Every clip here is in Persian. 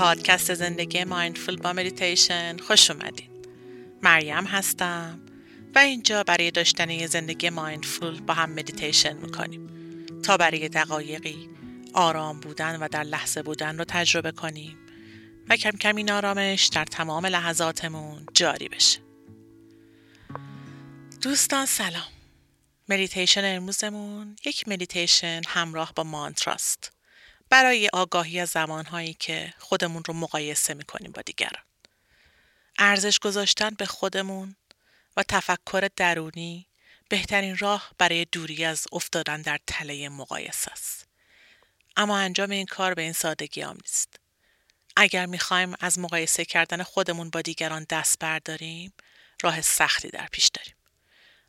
پادکست زندگی mindful با مدیتیشن خوش اومدین. مریم هستم و اینجا برای داشتن یه زندگی mindful با هم مدیتیشن می‌کنیم. تا برای دقایقی آرام بودن و در لحظه بودن رو تجربه کنیم و کم کم این آرامش در تمام لحظاتمون جاری بشه. دوستان سلام. مدیتیشن امروزمون یک مدیتیشن همراه با مانتراست. برای آگاهی از زمانهایی که خودمون رو مقایسه می‌کنیم با دیگران. ارزش گذاشتن به خودمون و تفکر درونی بهترین راه برای دوری از افتادن در تله مقایسه است. اما انجام این کار به این سادگی هم نیست. اگر می‌خوایم از مقایسه کردن خودمون با دیگران دست برداریم، راه سختی در پیش داریم.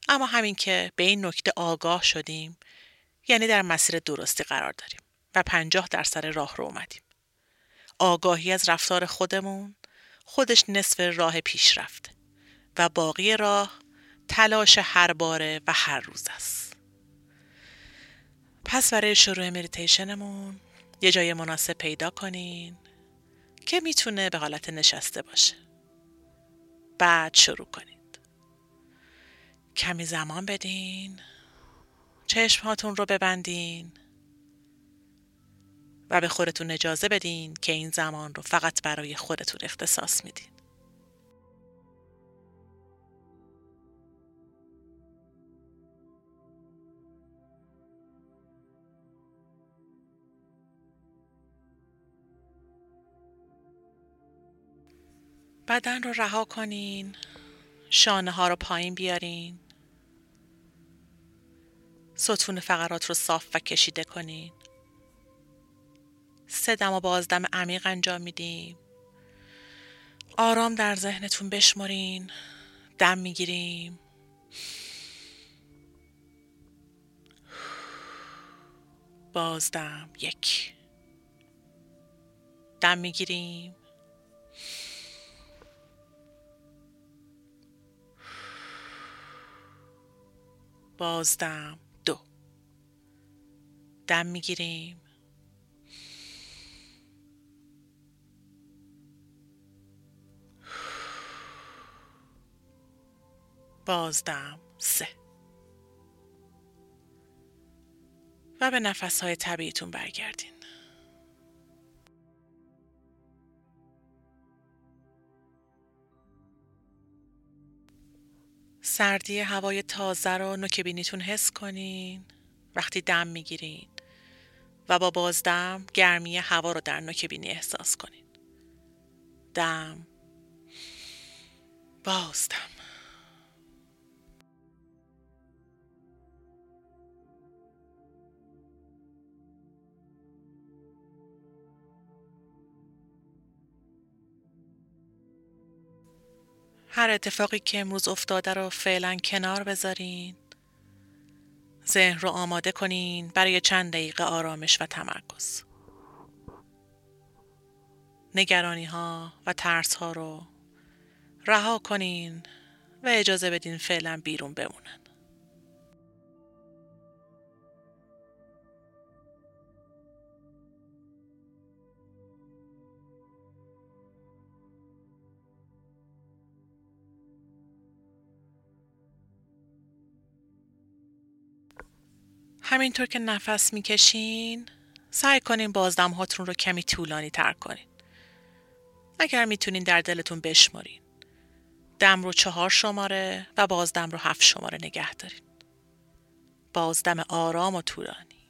اما همین که به این نکته آگاه شدیم، یعنی در مسیر درستی قرار داریم. و پنجاه درصد راه رو اومدیم. آگاهی از رفتار خودمون خودش نصف راه پیش رفته و باقی راه تلاش هر باره و هر روز است. پس برای شروع مدیتیشنمون یه جای مناسب پیدا کنین که می‌تونه به حالت نشسته باشه. بعد شروع کنید. کمی زمان بدین. چشم هاتون رو ببندین. و به خودتون اجازه بدین که این زمان رو فقط برای خودتون اختصاص میدین. بدن رو رها کنین شانه ها رو پایین بیارین ستون فقرات رو صاف و کشیده کنین سه دم و بازدم عمیق انجام میدیم. آرام در ذهنتون بشمرین دم می‌گیریم. بازدم یک. دم می‌گیریم. بازدم دو. دم می‌گیریم. بازدم. سه. و به نفس های طبیعیتون برگردین. سردی هوای تازه رو نوک بینیتون حس کنین. وقتی دم می‌گیرین. و با بازدم گرمی هوا رو در نوک بینی احساس کنین. دم. بازدم. هر اتفاقی که امروز افتاده رو فعلا کنار بذارین. ذهن رو آماده کنین برای چند دقیقه آرامش و تمرکز. نگرانی ها و ترس ها رو رها کنین و اجازه بدین فعلا بیرون بمونن. همینطور که نفس می‌کشین سعی کنین بازدم هاتون رو کمی طولانی تر کنین. اگر می‌تونین در دلتون بشمارین. دم رو چهار شماره و بازدم رو هفت شماره نگه دارین. بازدم آرام و طولانی.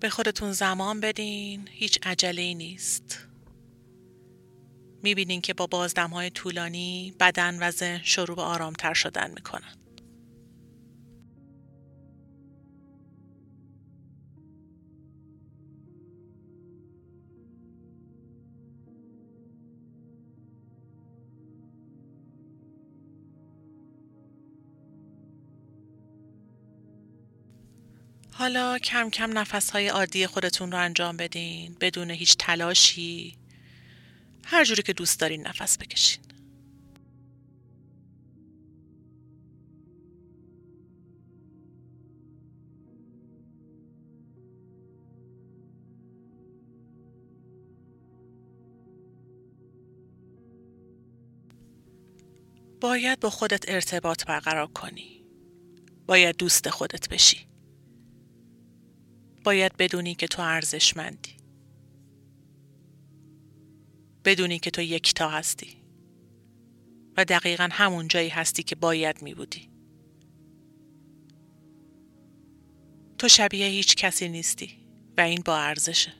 به خودتون زمان بدین هیچ عجله نیست. می‌بینین که با بازدم های طولانی بدن و ذهن شروع به آرامتر شدن می‌کنن. حالا کم کم نفس های عادی خودتون رو انجام بدین بدون هیچ تلاشی هر جوری که دوست دارین نفس بکشین باید با خودت ارتباط برقرار کنی. باید دوست خودت بشی. باید بدونی که تو ارزشمندی. بدونی که تو یکتا هستی. و دقیقا همون جایی هستی که باید می بودی. تو شبیه هیچ کسی نیستی و این با ارزشه.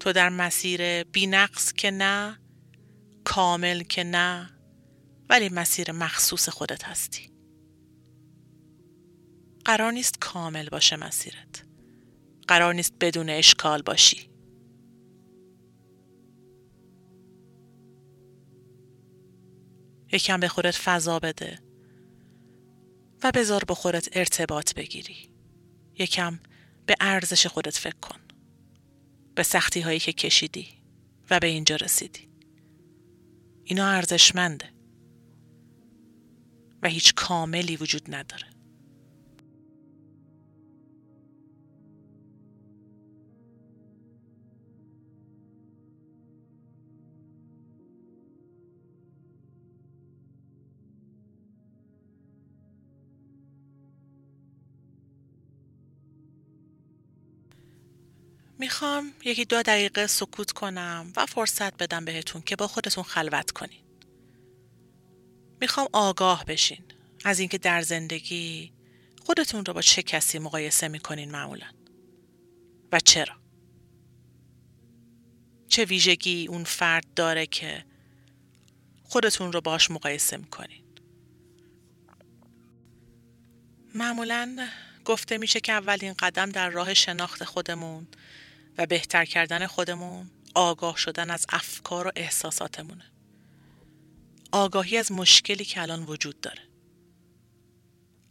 تو در مسیر بی نقص که نه کامل که نه ولی مسیر مخصوص خودت هستی قرار نیست کامل باشه مسیرت. قرار نیست بدون اشکال باشی. یکم به خودت فضا بده و بذار با خودت ارتباط بگیری. یکم به ارزش خودت فکر کن. به سختی هایی که کشیدی و به اینجا رسیدی. اینا ارزشمنده. و هیچ کاملی وجود نداره. می‌خوام یکی دو دقیقه سکوت کنم و فرصت بدم بهتون که با خودتون خلوت کنین. می‌خوام آگاه بشین از اینکه در زندگی خودتون رو با چه کسی مقایسه می‌کنین معمولا و چرا؟ چه ویژگی اون فرد داره که خودتون رو باش مقایسه می‌کنین؟ معمولا گفته میشه که اولین قدم در راه شناخت خودمون و بهتر کردن خودمون آگاه شدن از افکار و احساساتمونه. آگاهی از مشکلی که الان وجود داره.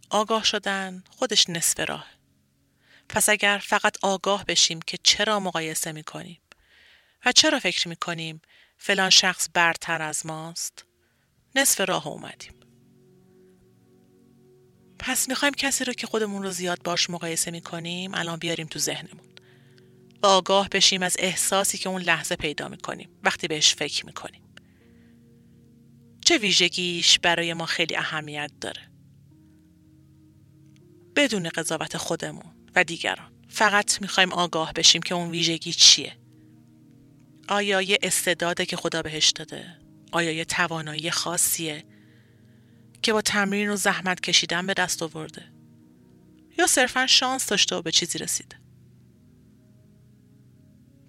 آگاه شدن خودش نصف راه. پس اگر فقط آگاه بشیم که چرا مقایسه می‌کنیم و چرا فکر می‌کنیم فلان شخص برتر از ماست نصف راه اومدیم. پس می‌خوایم کسی رو که خودمون رو زیاد باش مقایسه می‌کنیم الان بیاریم تو ذهنمون. و آگاه بشیم از احساسی که اون لحظه پیدا می‌کنیم. وقتی بهش فکر می‌کنیم. چه ویژگیش برای ما خیلی اهمیت داره؟ بدون قضاوت خودمون و دیگران. فقط می‌خوایم آگاه بشیم که اون ویژگی چیه. آیا یه استعداده که خدا بهش داده؟ آیا یه توانایی خاصیه که با تمرین و زحمت کشیدن به دست آورده؟ یا صرفا شانس داشته و به چیزی رسیده؟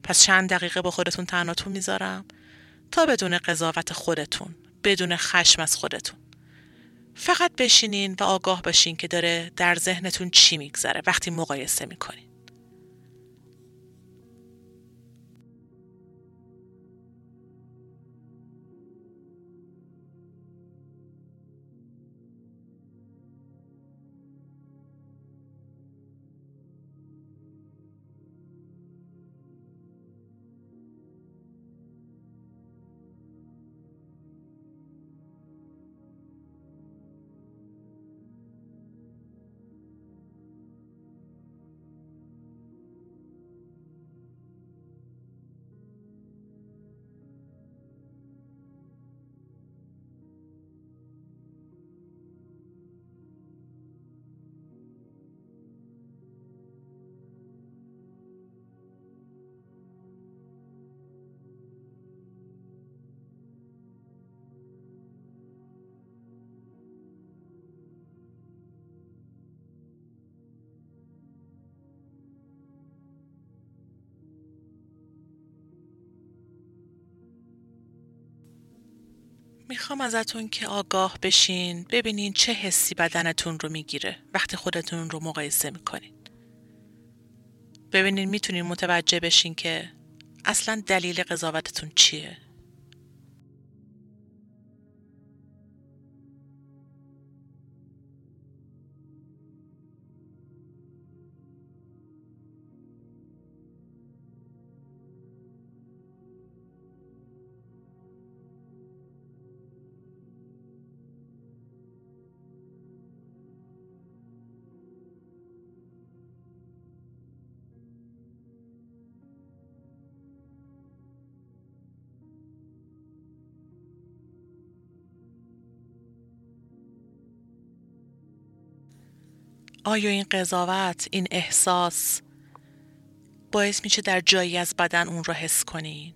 پس چند دقیقه با خودتون تنهاتون می‌ذارم تا بدون قضاوت خودتون بدون خشم از خودتون. فقط بشینین و آگاه باشین که داره در ذهنتون چی میگذره وقتی مقایسه می‌کنین. می‌خوام ازتون که آگاه بشین ببینین چه حسی بدنتون رو می‌گیره وقتی خودتون رو مقایسه می‌کنین. ببینین می‌تونین متوجه بشین که اصلا دلیل قضاوتتون چیه. آیا این قضاوت این احساس باعث میشه در جایی از بدن اون رو حس کنین؟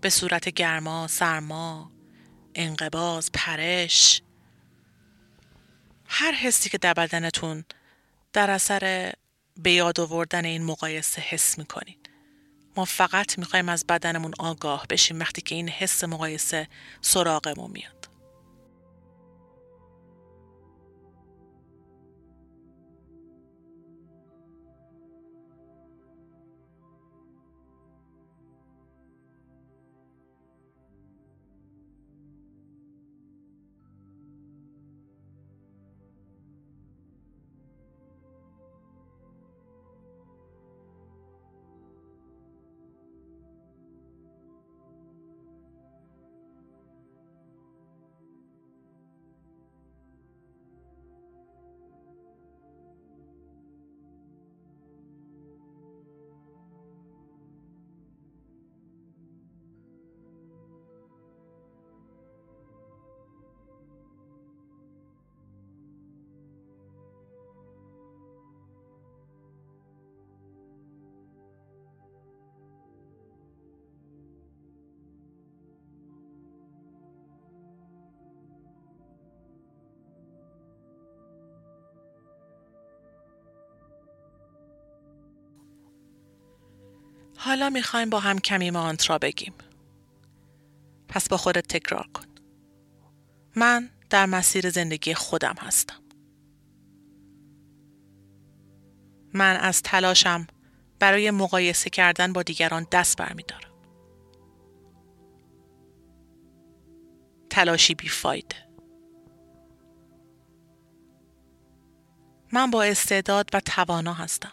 به صورت گرما، سرما، انقباز، پرش؟ هر حسی که در بدنتون در اثر به یاد آوردن این مقایسه حس می‌کنین. ما فقط می‌خوایم از بدنمون آگاه بشیم وقتی که این حس مقایسه سراغمون میاد. حالا می‌خوایم با هم کمی مانترا بگیم. پس با خودت تکرار کن. من در مسیر زندگی خودم هستم. من از تلاشم برای مقایسه کردن با دیگران دست برمیدارم. تلاشی بیفایده. من با استعداد و توانا هستم.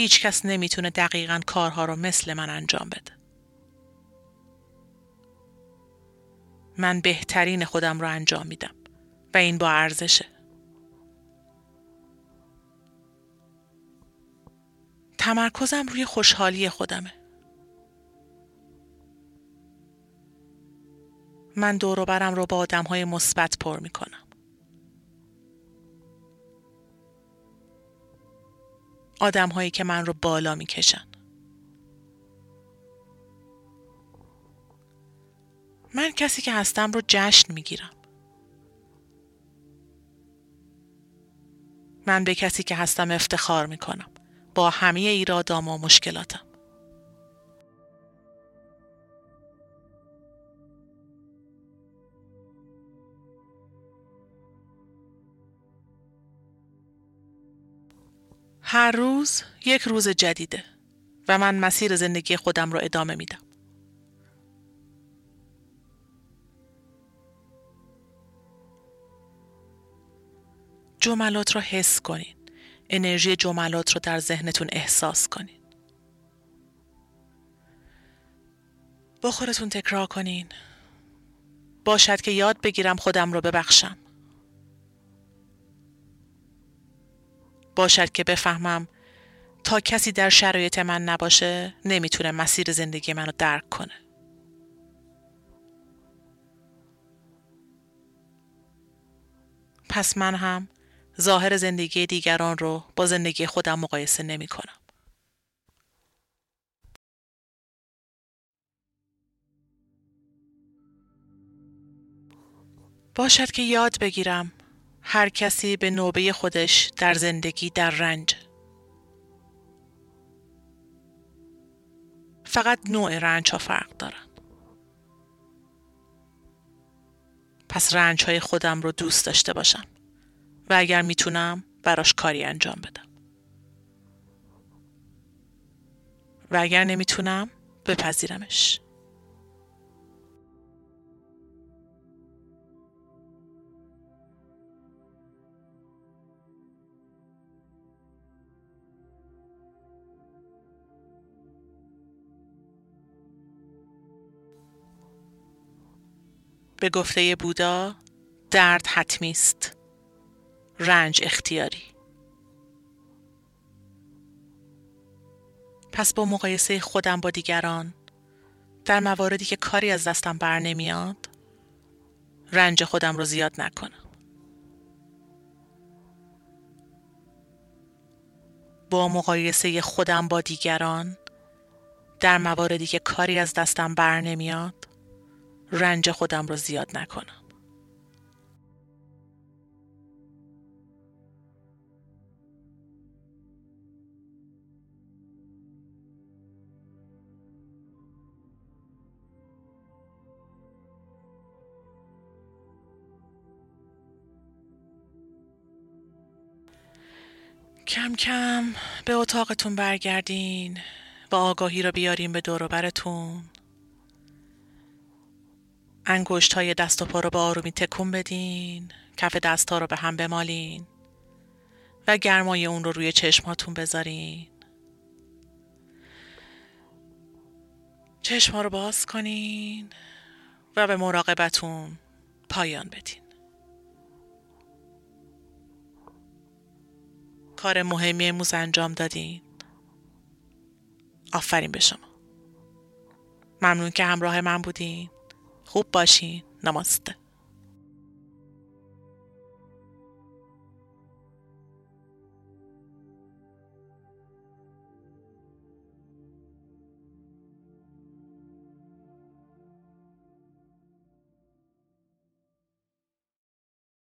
هیچ کس نمی‌تونه دقیقا کارها رو مثل من انجام بده. من بهترین خودم رو انجام میدم و این با ارزشه. تمرکزم روی خوشحالی خودمه. من دور برم رو با آدم های مثبت پر می‌کنم. آدم هایی که من رو بالا می‌کشن. من کسی که هستم رو جشن می‌گیرم. من به کسی که هستم افتخار می‌کنم با همه ایرادام و مشکلاتم. هر روز یک روز جدیده و من مسیر زندگی خودم رو ادامه میدم. جملات رو حس کنین. انرژی جملات رو در ذهنتون احساس کنین. با خودتون تکرار کنین. باشد که یاد بگیرم خودم رو ببخشم. باشد که بفهمم تا کسی در شرایط من نباشه نمی‌تونه مسیر زندگی منو درک کنه. پس من هم ظاهر زندگی دیگران رو با زندگی خودم مقایسه نمی کنم. باشد که یاد بگیرم هر کسی به نوبه خودش در زندگی در رنج. فقط نوع رنج ها فرق دارن. پس رنج های خودم رو دوست داشته باشم و اگر می‌تونم براش کاری انجام بدم. و اگر نمی‌تونم بپذیرمش. به گفته بودا درد حتمی است. رنج اختیاری. پس با مقایسه خودم با دیگران در مواردی که کاری از دستم بر نمیاد رنج خودم رو زیاد نکنم. با مقایسه خودم با دیگران در مواردی که کاری از دستم بر نمیاد رنج خودم رو زیاد نکنم. کم کم به اتاقتون برگردین و آگاهی رو بیارین به دور براتون انگشت های دست و پا رو به آرومی تکون بدین. کف دست ها رو به هم بمالین. و گرمای اون رو روی چشماتون بذارین. چشم رو باز کنین و به مراقبتون پایان بدین. کار مهمی امروز انجام دادین. آفرین به شما. ممنون که همراه من بودین. खूब नमस्ते